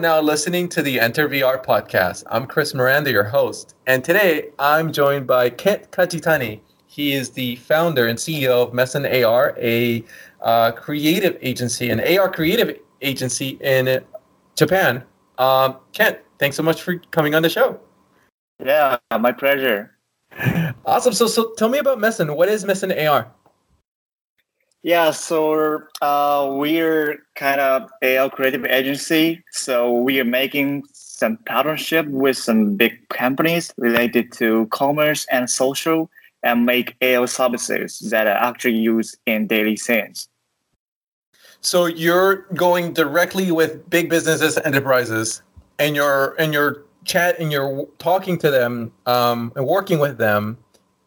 now listening to the Enter VR podcast. I'm Chris Miranda, your host, and today I'm joined by Kent Kajitani. He is the founder and CEO of Meson AR, a uh, creative agency, an AR creative agency in Japan. Um, Kent, thanks so much for coming on the show. Yeah, my pleasure. Awesome. So, so tell me about Meson. What is Meson AR? Yeah, so uh, we're kind of a creative agency. So we are making some partnership with some big companies related to commerce and social and make AR services that are actually used in daily scenes. So you're going directly with big businesses, enterprises, and you're and you're chat and you're talking to them um, and working with them,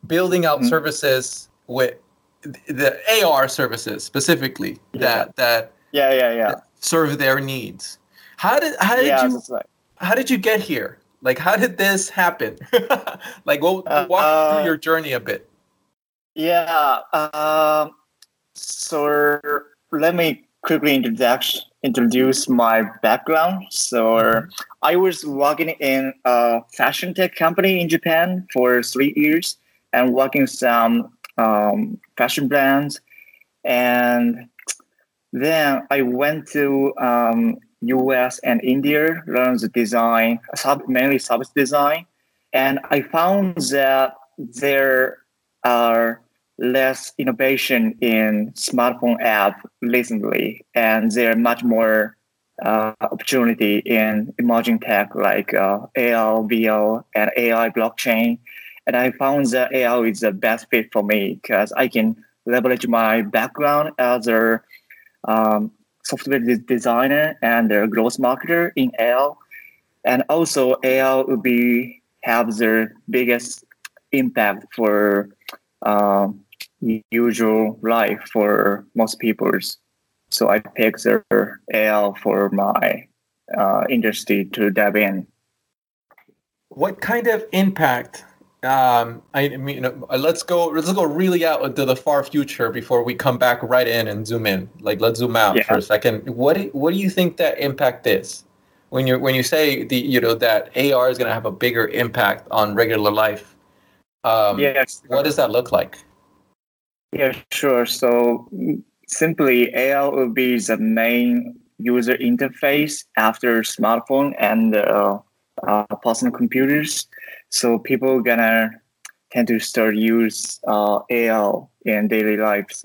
building out mm-hmm. services with the AR services specifically yeah. that that yeah yeah yeah serve their needs. How did how did yeah, you right. how did you get here? Like how did this happen? like walk, uh, walk uh, through your journey a bit. Yeah. Uh, so let me quickly introduce introduce my background. So mm-hmm. I was working in a fashion tech company in Japan for three years and working some um, fashion brands. And then I went to um, US and India, learned the design, sub, mainly service design. And I found that there are less innovation in smartphone app recently, and there are much more uh, opportunity in emerging tech like uh, AR, VR, and AI blockchain. And I found that AI is the best fit for me because I can leverage my background as a um, software designer and a growth marketer in AI. And also AI will be have the biggest impact for um, usual life for most people's. So I picked the AR for my uh, industry to dive in. What kind of impact um, I mean, uh, let's go. Let's go really out into the far future before we come back right in and zoom in. Like, let's zoom out yeah. for a second. What do, What do you think that impact is when you when you say the you know that AR is going to have a bigger impact on regular life? Um, yes. What does that look like? Yeah, sure. So simply, AR will be the main user interface after smartphone and uh, uh, personal computers. So people gonna tend to start use uh, AR in daily lives,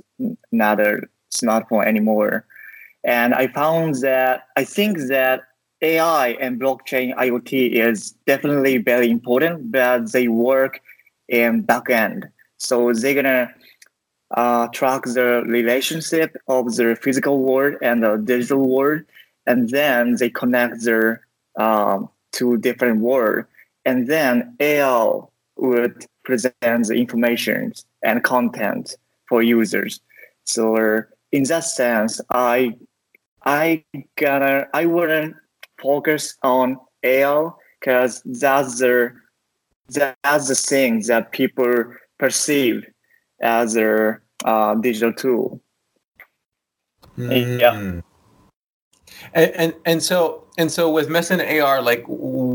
not a smartphone anymore. And I found that I think that AI and blockchain IoT is definitely very important, but they work in backend. So they're gonna uh, track the relationship of the physical world and the digital world, and then they connect their um, two different world and then AL would present the information and content for users. So in that sense, I I gonna I wouldn't focus on AL because that's the that's the thing that people perceive as a uh, digital tool. Mm. Yeah. And, and and so and so with Meson AR, like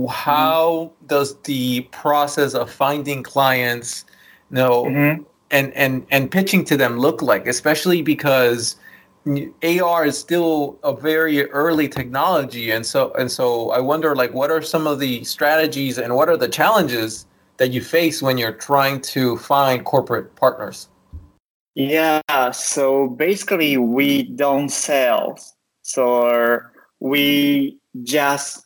how mm-hmm. does the process of finding clients, you know, mm-hmm. and and and pitching to them look like? Especially because AR is still a very early technology, and so and so I wonder, like, what are some of the strategies and what are the challenges that you face when you're trying to find corporate partners? Yeah, so basically, we don't sell. So we just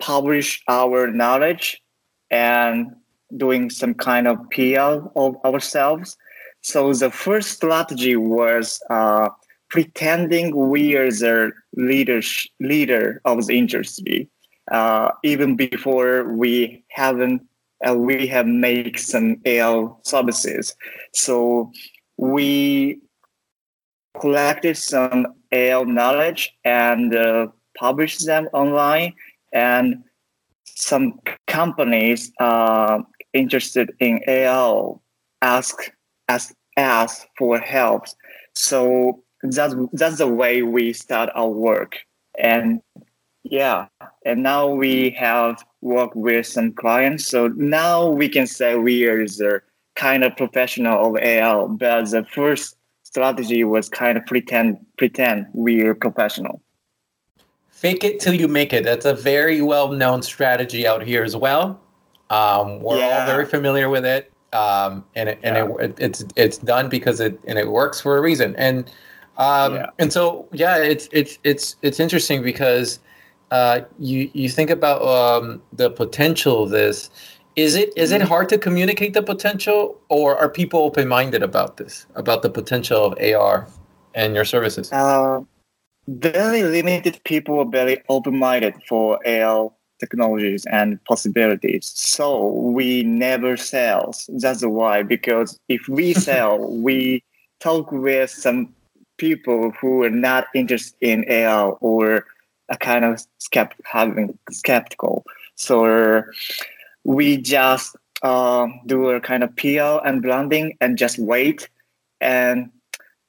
publish our knowledge and doing some kind of PR of ourselves. So the first strategy was uh, pretending we are the leader leader of the industry, uh, even before we haven't uh, we have made some AR services. So we collected some AR knowledge and uh, publish them online. And some companies uh, interested in AR ask ask ask for help. So that's that's the way we start our work. And Yeah, and now we have worked with some clients, so now we can say we are the kind of professional of AL. But the first strategy was kind of pretend pretend we're professional. Fake it till you make it. That's a very well known strategy out here as well. Um, we're yeah. all very familiar with it, um, and it, and yeah. it, it's it's done because it and it works for a reason. And um, yeah. and so yeah, it's it's it's it's interesting because uh, you you think about um, the potential of this. Is it is it mm-hmm. hard to communicate the potential, or are people open minded about this about the potential of AR and your services? Uh, very limited people are very open minded for AR technologies and possibilities. So we never sell. That's why because if we sell, we talk with some people who are not interested in AR or a kind of skept having skeptical. So we just uh, do a kind of PR and branding and just wait and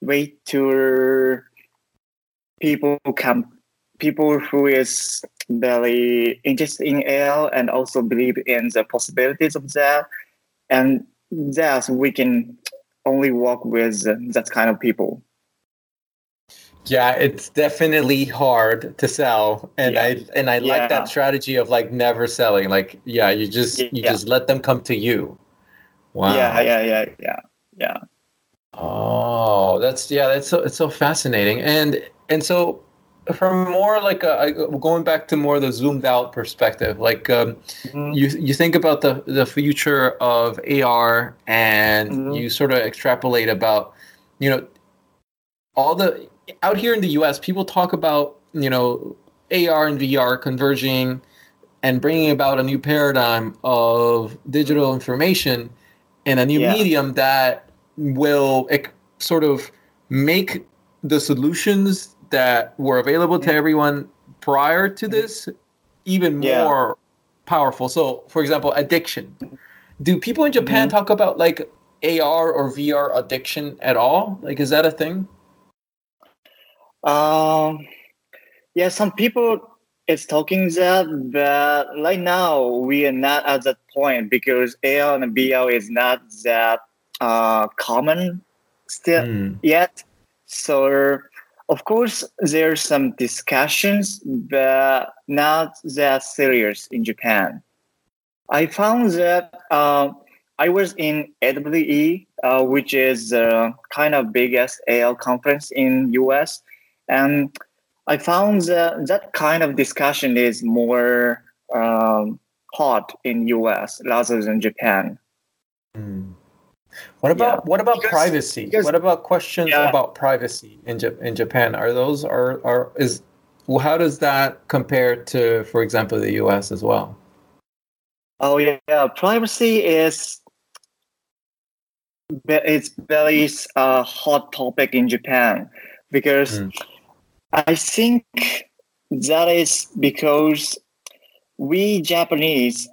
wait to people come people who is very interested in AR and also believe in the possibilities of that and thus we can only work with that kind of people yeah, it's definitely hard to sell, and yeah. I and I yeah. like that strategy of like never selling. Like, yeah, you just you yeah. just let them come to you. Wow. Yeah, yeah, yeah, yeah, yeah. Oh, that's yeah, that's so it's so fascinating, and and so from more like a, going back to more the zoomed out perspective, like um, mm-hmm. you you think about the the future of AR, and mm-hmm. you sort of extrapolate about you know all the out here in the US, people talk about, you know, AR and VR converging and bringing about a new paradigm of digital information and a new yeah. medium that will sort of make the solutions that were available to everyone prior to this even yeah. more powerful. So, for example, addiction. Do people in Japan mm-hmm. talk about like AR or VR addiction at all? Like, is that a thing? Um, yeah, some people is talking that, but right now we are not at that point because AL and BL is not that uh, common still mm. yet. So of course there's some discussions, but not that serious in Japan. I found that uh, I was in AWE, uh, which is uh, kind of biggest AL conference in US, and I found that that kind of discussion is more um, hot in US rather than Japan. Mm. What about yeah. what about because, privacy? Because, what about questions yeah. about privacy in in Japan? Are those are are is well, how does that compare to, for example, the U.S. as well? Oh yeah, yeah. privacy is it's very uh, hot topic in Japan because mm. I think that is because we Japanese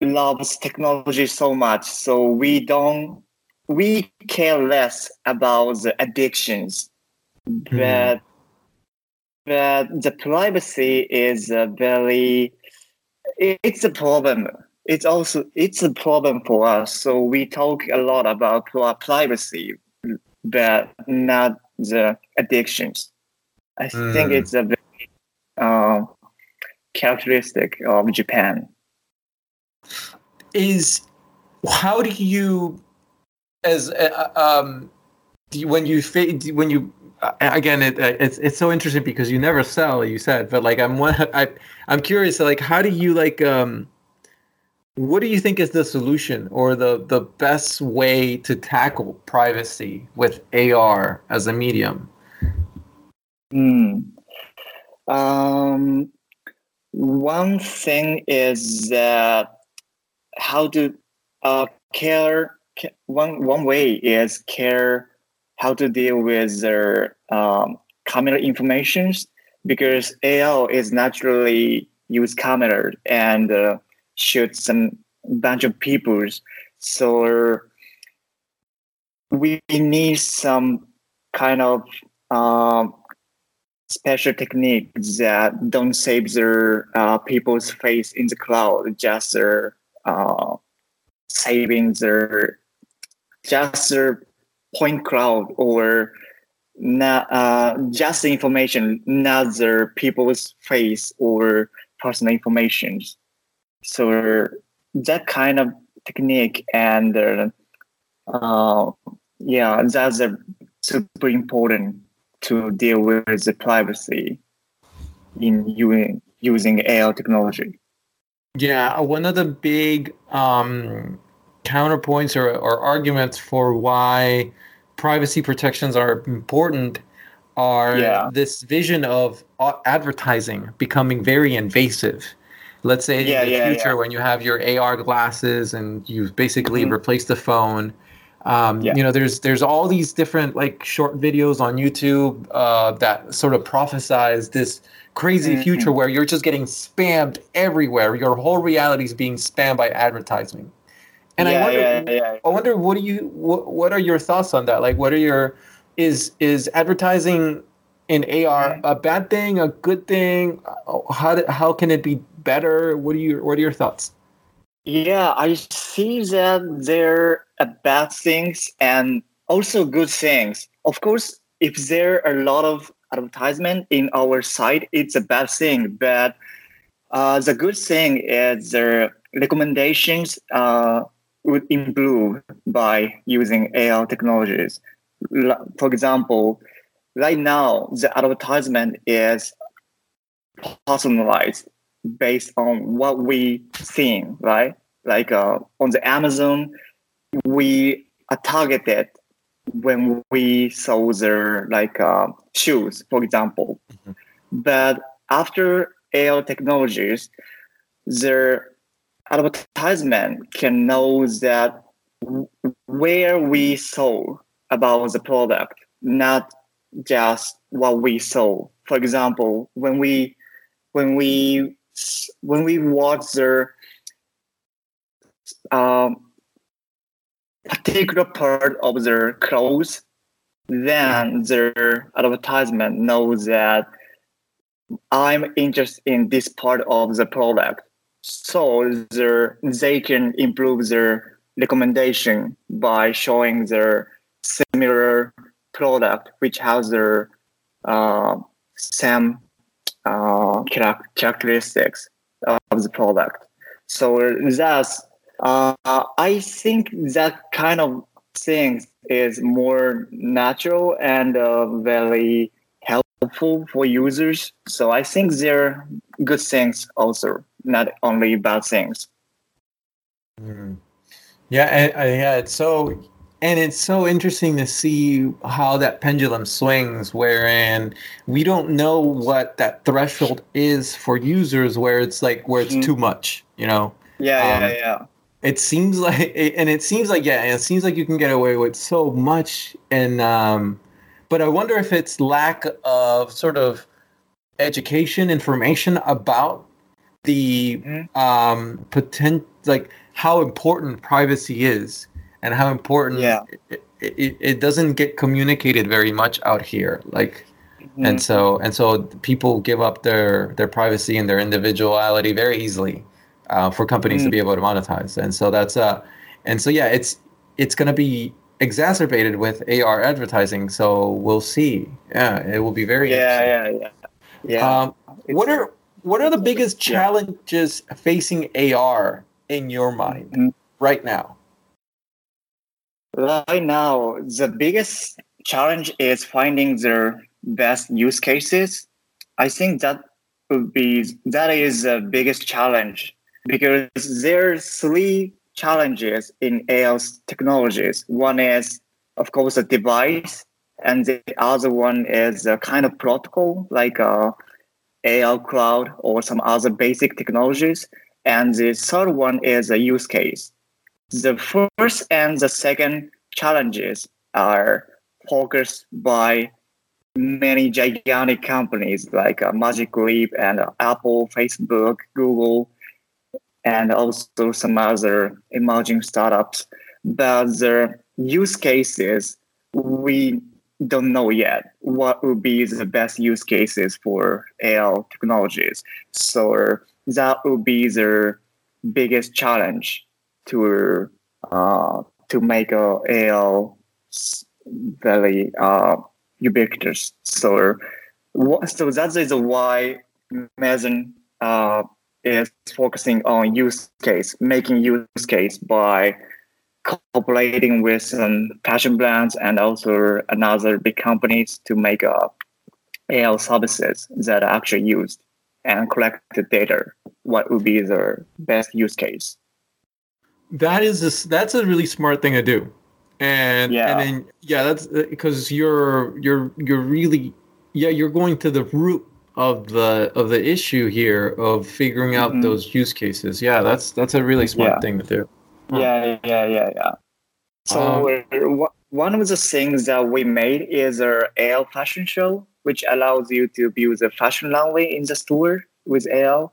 loves technology so much, so we don't we care less about the addictions, mm. but but the privacy is a very it's a problem. It's also it's a problem for us. So we talk a lot about privacy, but not the addictions. I mm. think it's a very uh, characteristic of Japan. Is how do you, as uh, um, you, when you when you uh, again it, uh, it's it's so interesting because you never sell you said but like I'm one I I'm curious like how do you like um what do you think is the solution or the the best way to tackle privacy with AR as a medium? Mm. Um, one thing is how to uh, care. One one way is care how to deal with their um, camera informations because AL is naturally use camera and uh, shoot some bunch of peoples. So we need some kind of um, special techniques that don't save their uh, people's face in the cloud, just their uh, saving their just their point cloud or not uh, just the information, not their people's face or personal information. So that kind of technique and uh, yeah, that's a super important to deal with the privacy in using using AR technology. Yeah, one of the big um, counterpoints or, or arguments for why privacy protections are important are yeah. this vision of advertising becoming very invasive. Let's say yeah, in the yeah, future when you have your AR glasses and you've basically mm-hmm. replaced the phone um, yeah. You know, there's there's all these different like short videos on YouTube uh, that sort of prophesize this crazy mm-hmm. future where you're just getting spammed everywhere. Your whole reality is being spammed by advertising. And yeah, I wonder, yeah. I wonder, what do you, what, what are your thoughts on that? Like, what are your, is is advertising in AR mm-hmm. a bad thing, a good thing? How how can it be better? What are you, what are your thoughts? Yeah, I see that there are bad things and also good things. Of course, if there are a lot of advertisement in our site, it's a bad thing. But uh, the good thing is the recommendations uh, would improve by using AR technologies. For example, right now the advertisement is personalized based on what we seeing, right? Like uh, on the Amazon, we are targeted when we saw their like uh, shoes, for example. Mm-hmm. But after AR technologies, their advertisement can know that where we saw about the product, not just what we saw. For example, when we when we when we watch their um, particular part of their clothes, then their advertisement knows that I'm interested in this part of the product. So they can improve their recommendation by showing their similar product which has their uh, same uh, characteristics of the product. So that's uh, I think that kind of thing is more natural and uh, very helpful for users. So I think they're good things also, not only bad things. Mm. Yeah, and, uh, yeah, it's so and it's so interesting to see how that pendulum swings wherein we don't know what that threshold is for users where it's like where it's mm-hmm. too much you know yeah um, yeah yeah it seems like and it seems like yeah it seems like you can get away with so much and um but i wonder if it's lack of sort of education information about the mm-hmm. um potent like how important privacy is and how important yeah. it, it, it doesn't get communicated very much out here like mm-hmm. and so and so people give up their their privacy and their individuality very easily uh, for companies mm-hmm. to be able to monetize and so that's uh and so yeah it's it's going to be exacerbated with AR advertising so we'll see yeah it will be very yeah yeah yeah yeah um, what are what are the biggest challenges yeah. facing AR in your mind mm-hmm. right now Right now, the biggest challenge is finding the best use cases. I think that would be that is the biggest challenge because there are three challenges in AR technologies. One is, of course, the device, and the other one is a kind of protocol like uh, a AR cloud or some other basic technologies. And the third one is a use case. The first and the second challenges are focused by many gigantic companies like uh, Magic Leap and uh, Apple, Facebook, Google, and also some other emerging startups. But the use cases we don't know yet what would be the best use cases for AL technologies. So that would be the biggest challenge to uh, to make a AL very uh, ubiquitous. So, so that is why Meson uh, is focusing on use case, making use case by cooperating with some fashion brands and also another big companies to make up AL services that are actually used and collect the data. What would be the best use case? That is a, that's a really smart thing to do, and yeah. and then yeah, that's because uh, you're you're you're really yeah you're going to the root of the of the issue here of figuring out mm-hmm. those use cases. Yeah, that's that's a really smart yeah. thing to do. Huh. Yeah, yeah, yeah, yeah. So um, one of the things that we made is our AL fashion show, which allows you to build a fashion runway in the store with AL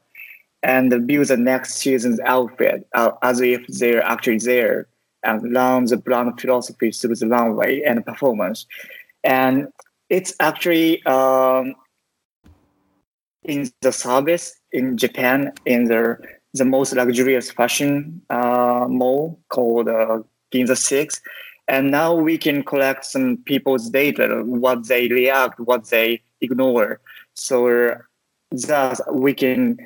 and build the next season's outfit uh, as if they're actually there and learn the brand philosophy through the runway and performance. And it's actually um, in the service in Japan in the the most luxurious fashion uh, mall called uh, Ginza Six, and now we can collect some people's data, what they react, what they ignore. So thus we can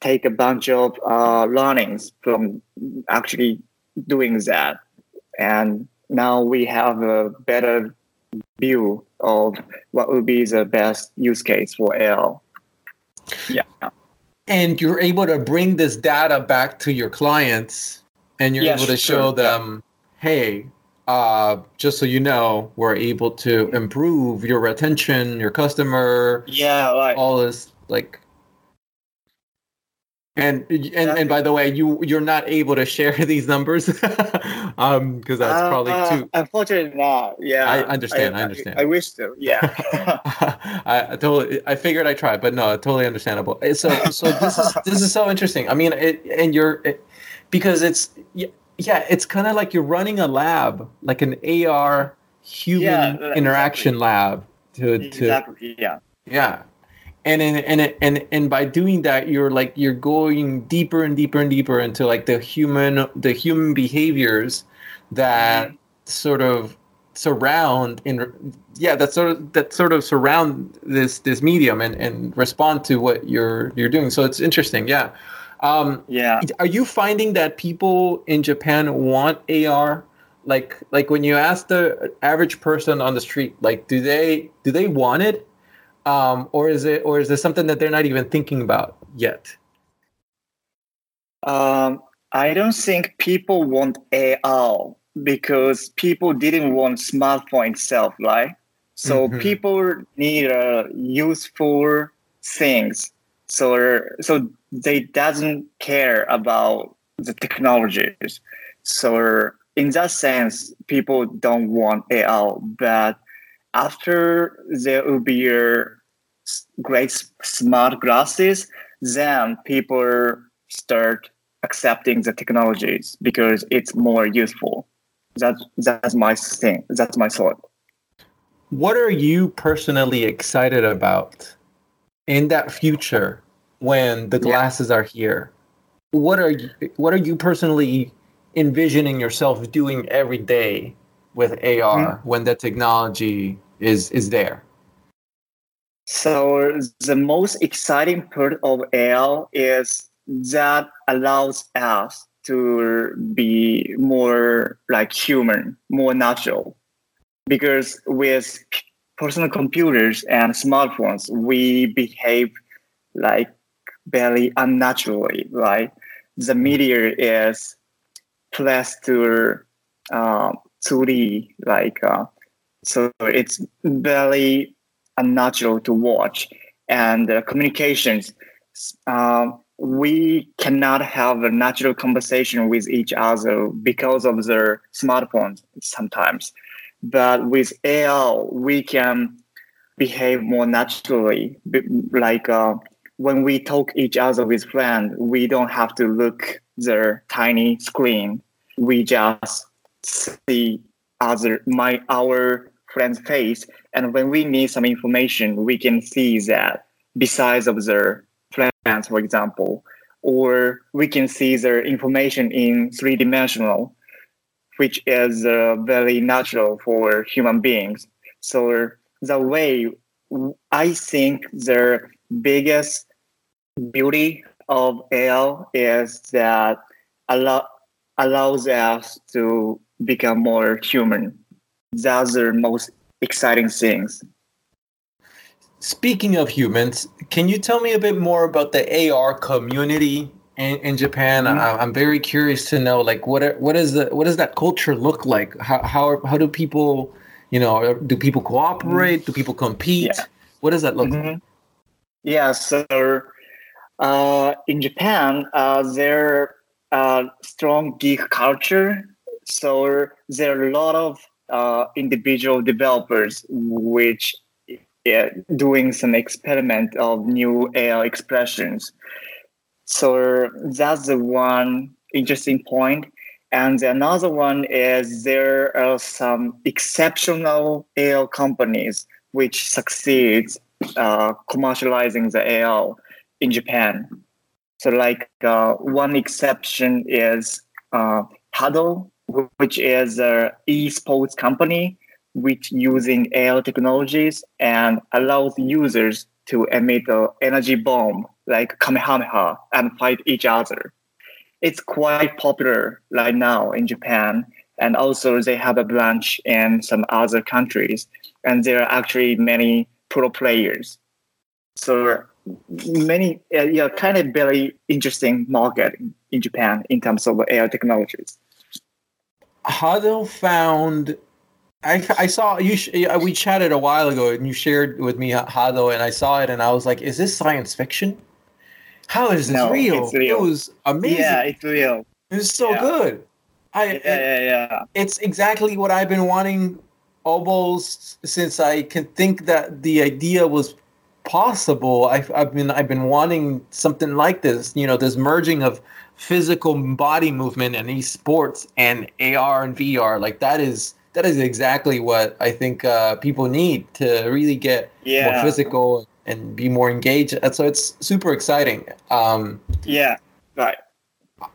take a bunch of uh, learnings from actually doing that, and now we have a better view of what would be the best use case for AL. Yeah. And you're able to bring this data back to your clients and you're able to show sure. them, hey, uh, just so you know, we're able to improve your retention, your customer. Yeah, like, all this like and and, and by the way, you you're not able to share these numbers, um, because that's uh, probably uh, too. Unfortunately, not. Yeah, I understand. I, I understand. I, I, wish to. Yeah. I, I, totally. I figured I tried, but no, totally understandable. Eh, so so this is this is so interesting. I mean, it, and you're it, because it's yeah, it's kind of like you're running a lab, like an AR human yeah, interaction exactly. lab. To, to exactly. Yeah. Yeah and and and and and by doing that you're like you're going deeper and deeper and deeper into like the human the human behaviors that mm-hmm. sort of surround in yeah that sort of that sort of surround this this medium and and respond to what you're you're doing. So it's interesting yeah. Um yeah. are you finding that people in japan want ar like like when you ask the average person on the street like do they do they want it um, or is it or is this something that they're not even thinking about yet? Um, I don't think people want AR because people didn't want smartphone itself, right? So mm-hmm. people need uh, useful things. So so they doesn't care about the technologies. So in that sense, people don't want AR, but after there will be great smart glasses, then people start accepting the technologies because it's more useful. That's that's my thing. That's my thought. What are you personally excited about in that future when the glasses yeah. are here? What are you, what are you personally envisioning yourself doing every day with AR mm-hmm. when the technology is is there? So the most exciting part of AL is that allows us to be more like human, more natural. Because with personal computers and smartphones, we behave like barely unnaturally, right? The media is placed to uh, 2D, like uh, so it's very unnatural to watch. And uh, communications, uh, we cannot have a natural conversation with each other because of the smartphones sometimes. But with AR, we can behave more naturally. Like uh, when we talk each other with friends, we don't have to look their tiny screen. We just see other my our friend's face, and when we need some information, we can see that besides of their friends, for example, or we can see their information in three dimensional, which is uh, very natural for human beings. So the way I think the biggest beauty of AL is that allow, allows us to become more human. Those are most exciting things. Speaking of humans, can you tell me a bit more about the AR community in, in Japan? Mm-hmm. I, am very curious to know, like, what are, what is the what does that culture look like? How how how do people, you know, do people cooperate? Do people compete? Yeah. What does that look mm-hmm. like? Yeah, so uh, in Japan, uh, there uh, strong geek culture. So there are a lot of uh, individual developers which yeah, doing some experiment of new AI expressions. So that's the one interesting point. And another one is there are some exceptional AI companies which succeeds uh, commercializing the AI in Japan. So, like uh, one exception is uh, which is an esports company which using AI technologies and allows users to emit an energy bomb like Kamehameha and fight each other. It's quite popular right now in Japan, and also they have a branch in some other countries, and there are actually many pro players. So many, uh, yeah, kind of very interesting market in Japan in terms of AI technologies. Hado found I, I saw you. Sh- we chatted a while ago, and you shared with me Hado, and I saw it, and I was like, "Is this science fiction? How is this no, real? real? It was amazing. Yeah, it's real. It was so yeah. good. I, yeah, yeah, yeah. It's exactly what I've been wanting almost since I can think that the idea was possible. I've, I've been I've been wanting something like this. You know, this merging of physical body movement and esports and AR and VR. Like that is that is exactly what I think uh, people need to really get yeah. more physical and be more engaged. And so it's super exciting. Um, yeah, right.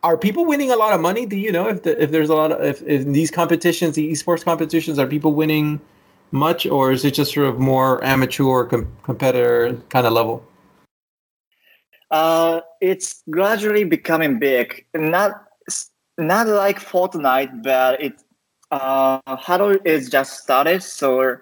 Are people winning a lot of money? Do you know if the, if there's a lot of if, if these competitions, the esports competitions, are people winning much, or is it just sort of more amateur com- competitor kind of level? Uh, it's gradually becoming big. Not not like Fortnite, but it uh, Hado is just started, so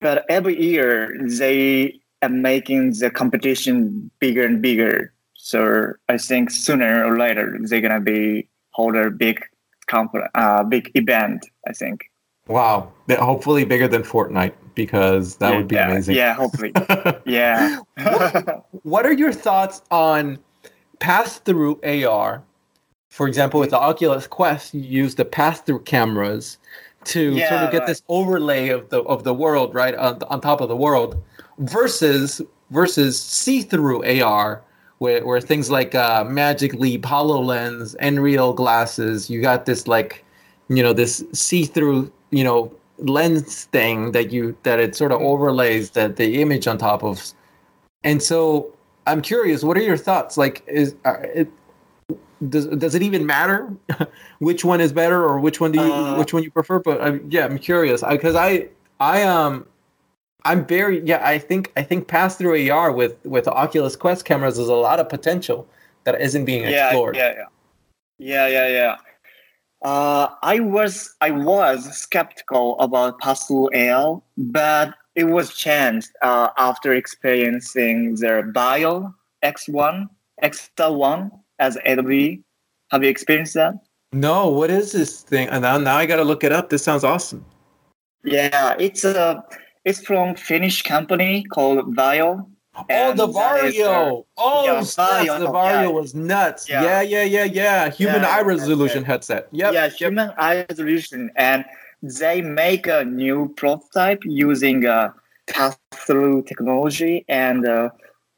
but every year they are making the competition bigger and bigger. So I think sooner or later they're gonna be hold a big comp- uh, big event. I think. Wow, hopefully bigger than Fortnite because that yeah, would be yeah, amazing. Yeah, hopefully. yeah. what, what are your thoughts on pass through AR for example, with the Oculus Quest, you use the pass-through cameras to yeah, sort of get right. this overlay of the of the world, right, on, on top of the world, versus versus see-through AR, where, where things like uh, Magic Leap, HoloLens, Nreal glasses, you got this like, you know, this see-through, you know, lens thing that you that it sort of mm-hmm. overlays that the image on top of, and so I'm curious, what are your thoughts? Like, is it, does does it even matter which one is better or which one do you uh, which one you prefer? But I, yeah, I'm curious because I, I I um I'm very yeah I think I think pass through AR with with Oculus Quest cameras is a lot of potential that isn't being yeah, explored. Yeah, yeah, yeah, yeah, yeah. Uh, I was I was skeptical about through AR, but it was changed uh, after experiencing their Bio X1 XL1 as Adobe. Have you experienced that? No, what is this thing? And now, now I got to look it up. This sounds awesome. Yeah, it's a it's from Finnish company called Oh, the Varjo! oh, yeah, the Varjo yeah. was nuts. Yeah, yeah, yeah, yeah. yeah. Human yeah, eye resolution headset. Yep. Yeah, human eye resolution, and they make a new prototype using uh, pass-through technology and uh,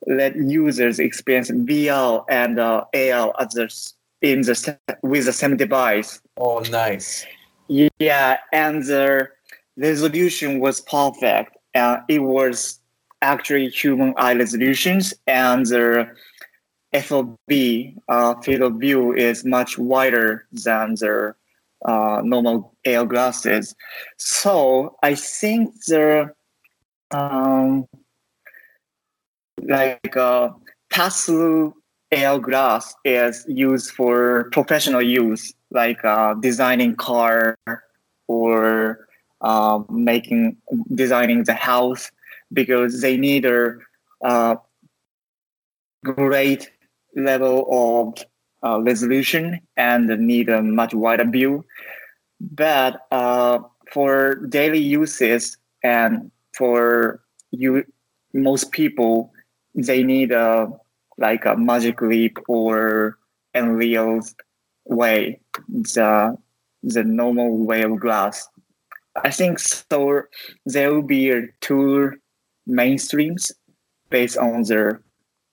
let users experience VR and uh, AR others in the with the same device. Oh, nice. Yeah, and the resolution was perfect. and it was actually human eye resolutions, and the FOB uh, field of view is much wider than the uh, normal AR glasses. So I think the um, like uh, pass-through AR glass is used for professional use, like uh, designing car or uh, making designing the house, because they need a great level of uh, resolution and need a much wider view. But uh, for daily uses and for you, most people, they need a like a magic leap or Nreal way, the the normal way of glass. I think so. There will be two mainstreams based on their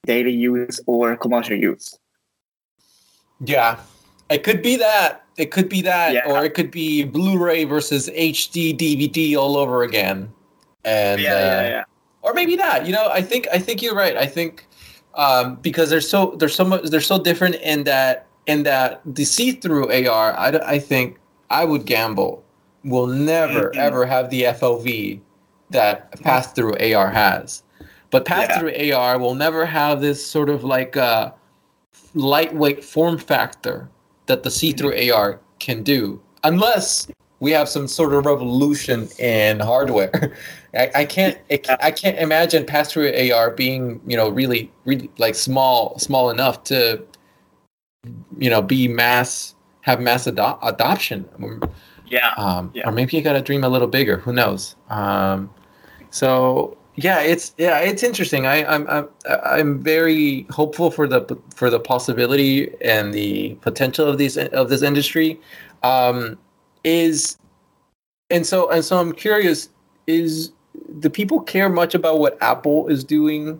daily use or commercial use. Yeah, it could be that. It could be that, yeah. or it could be Blu-ray versus HD DVD all over again. And yeah, uh, yeah, yeah. Or maybe not. You know, I think I think you're right. I think um, because they're so they're so much they're so different in that in that the see-through AR. I, I think I would gamble will never mm-hmm. ever have the FOV that pass-through AR has. But pass-through yeah. AR will never have this sort of like uh, lightweight form factor that the see-through mm-hmm. AR can do, unless we have some sort of revolution in hardware. I, I, can't I can't imagine pass-through AR being you know really really like small small enough to you know be mass have mass ado- adoption. Yeah. Um, yeah. Or maybe you got to dream a little bigger. Who knows? Um, so yeah, it's yeah, it's interesting. I, I'm I'm I'm very hopeful for the for the possibility and the potential of these of this industry. Um, is and so and so I'm curious. Is do people care much about what Apple is doing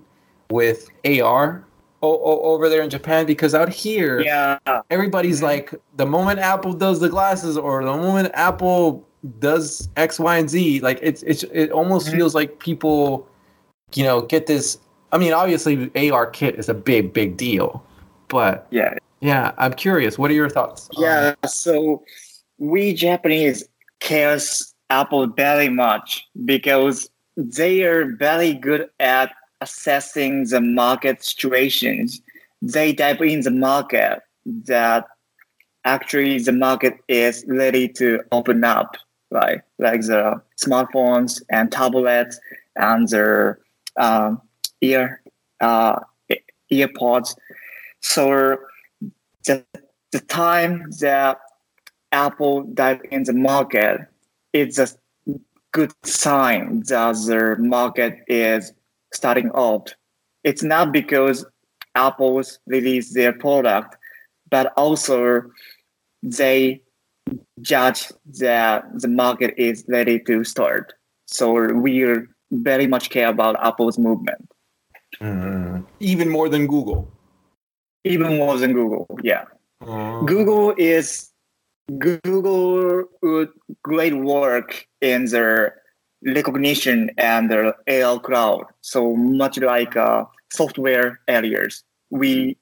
with AR over there in Japan? Because out here, yeah, everybody's mm-hmm. like, the moment Apple does the glasses or the moment Apple does X, Y, and Z, like it's it's it almost mm-hmm. feels like people, you know, get this. I mean, obviously, ARKit is a big, big deal, but yeah, yeah, I'm curious. What are your thoughts? Yeah, so we Japanese cares Apple very much because they are very good at assessing the market situations. They dive in the market that actually the market is ready to open up right? Like the smartphones and tablets and the um, ear uh, earpods. So the, the time that Apple dive in the market, it's a good sign that the market is starting out. It's not because Apple's released their product, but also they judge that the market is ready to start. So we very much care about Apple's movement. Mm. Even more than Google. Even more than Google, yeah. Uh. Google is Google great work in their recognition and their AR cloud. So much like uh, software areas, we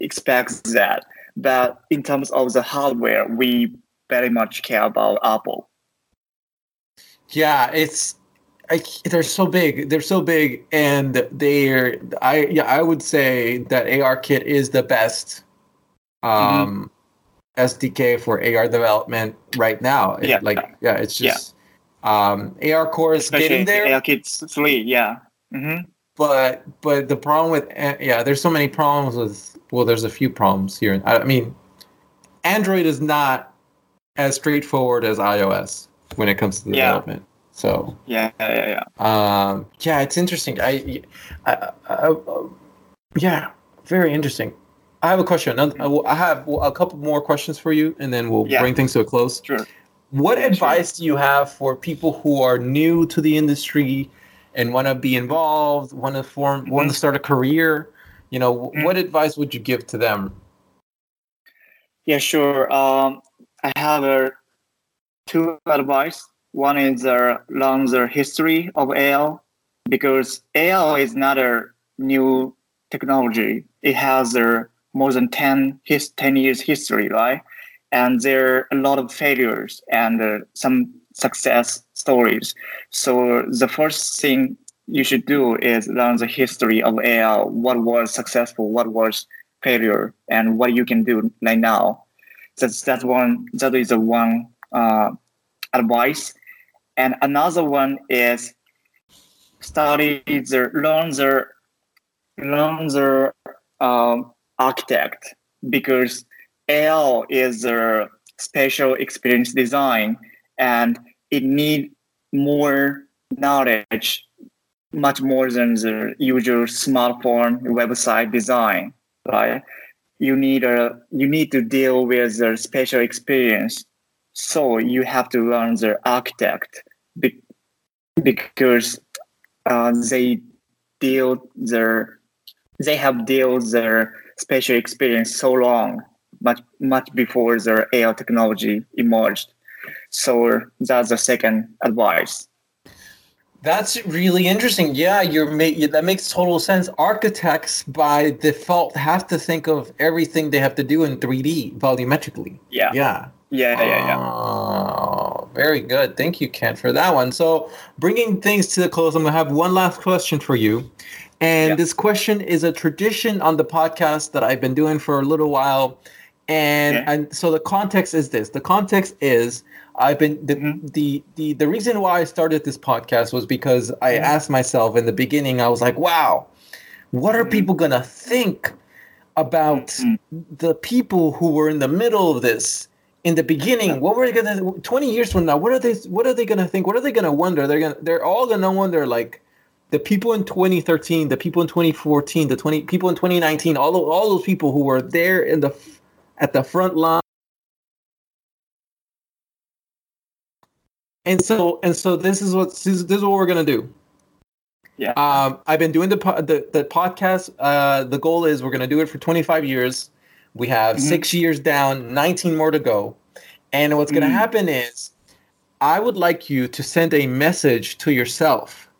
expect that. But in terms of the hardware, we very much care about Apple. Yeah, it's I, they're so big. They're so big, and they're I yeah I would say that ARKit is the best um, mm-hmm. SDK for AR development right now. It, yeah, like yeah, it's just yeah. um, ARCore is Especially getting there. ARKit three, yeah. Mm-hmm. But but the problem with yeah, there's so many problems with well, there's a few problems here. I, I mean, Android is not as straightforward as iOS when it comes to development. So yeah, yeah, yeah. Um, yeah, it's interesting. I, I, I, I, yeah, very interesting. I have a question. I have a couple more questions for you, and then we'll yeah. bring things to a close. Sure. What yeah, advice do you have for people who are new to the industry and want to be involved, want to form, mm-hmm. want to start a career? You know, mm-hmm. what advice would you give to them? Yeah, sure. Um, I have a two advice. one is uh, learn the history of AL because AL is not a new technology. It has a more than 10, his, 10 years history, right? And there are a lot of failures and uh, some success stories. So the first thing you should do is learn the history of AL, what was successful, what was failure, and what you can do right now. That's that's one that is a one uh, advice. And another one is study the learn the learn the um, architect because AL is a spatial experience design and it need more knowledge much more than the usual smartphone website design right you need a you need to deal with the spatial experience. So you have to learn the architect be, because uh, they deal their they have dealt their spatial experience so long much much before their AI technology emerged. So that's the second advice that's really interesting. Yeah, you're that makes total sense. Architects by default have to think of everything they have to do in 3D volumetrically. Yeah. Yeah. Yeah, yeah, yeah. Oh, very good. Thank you, Kent, for that one. So, bringing things to the close, I'm going to have one last question for you. And yeah. this question is a tradition on the podcast that I've been doing for a little while. And, okay. and so the context is this. The context is I've been the, mm-hmm. the the the reason why I started this podcast was because I mm-hmm. asked myself in the beginning. I was like, "Wow, what are mm-hmm. people gonna think about mm-hmm. the people who were in the middle of this in the beginning? What were they gonna? Twenty years from now, what are they? What are they gonna think? What are they gonna wonder? They're gonna. They're all gonna wonder like." The people in 2013, the people in 2014, the 20 people in 2019, all of, all those people who were there in the at the front line and so and so this is what this is, what we're gonna do. Yeah. Um, I've been doing the the, the podcast. Uh, the goal is we're gonna do it for 25 years. We have mm-hmm. six years down, 19 more to go. And what's gonna mm-hmm. happen is, I would like you to send a message to yourself,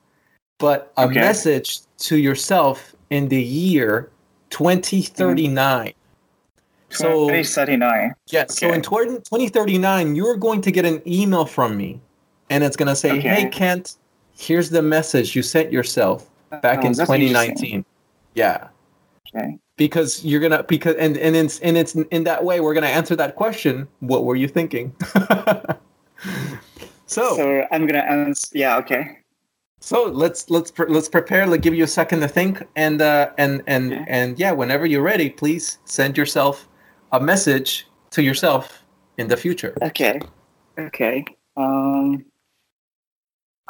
but a okay. message to yourself in the year 2039. Mm-hmm. So 2039. Yeah. Okay. So in 2039, you're going to get an email from me and it's going to say, okay. "Hey Kent, here's the message you sent yourself back oh, in 2019." Yeah. Okay. Because you're gonna because and and it's and it's in that way we're gonna answer that question. What were you thinking? so so I'm gonna answer. Yeah. Okay. So let's let's let's prepare. Let's give you a second to think, and uh, and and okay. and yeah, whenever you're ready, please send yourself a message to yourself in the future. Okay. Okay. Um,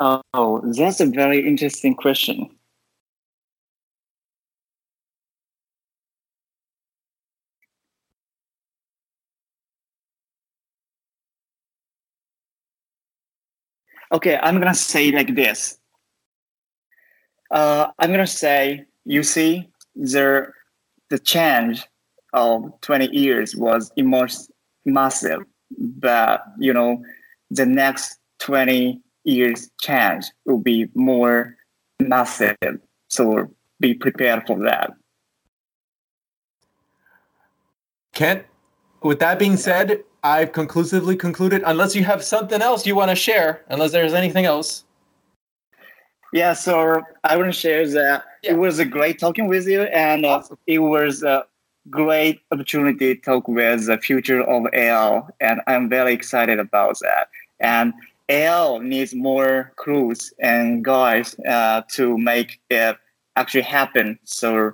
Oh, that's a very interesting question. Okay, I'm gonna say like this. Uh, I'm gonna say, you see, the the change of 20 years was immense, massive, but you know, the next 20 year's change will be more massive. So be prepared for that. Kent, with that being said, I've conclusively concluded, unless you have something else you want to share, unless there's anything else. Yeah, so I want to share that yeah. it was a great talking with you, and uh, it was a great opportunity to talk with the future of AL, and I'm very excited about that. And AL needs more crews and guys uh, to make it actually happen. So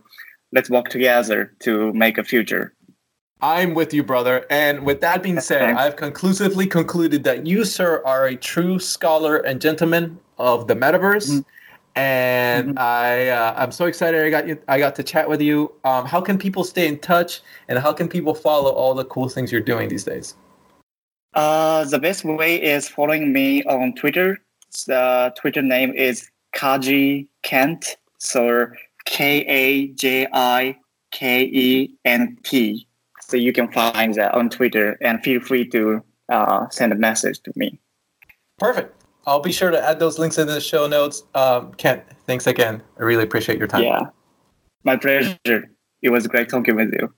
let's work together to make a future. I'm with you, brother. And with that being said, I've conclusively concluded that you, sir, are a true scholar and gentleman of the metaverse. Mm-hmm. And mm-hmm. I, uh, I'm so excited I got you. I got to chat with you. Um, how can people stay in touch, and how can people follow all the cool things you're doing these days? Uh, the best way is following me on Twitter. The Twitter name is Kaji Kent. So K A J I K E N T. So you can find that on Twitter and feel free to uh, send a message to me. Perfect. I'll be sure to add those links in the show notes. Um, Kent, thanks again. I really appreciate your time. Yeah, my pleasure. It was great talking with you.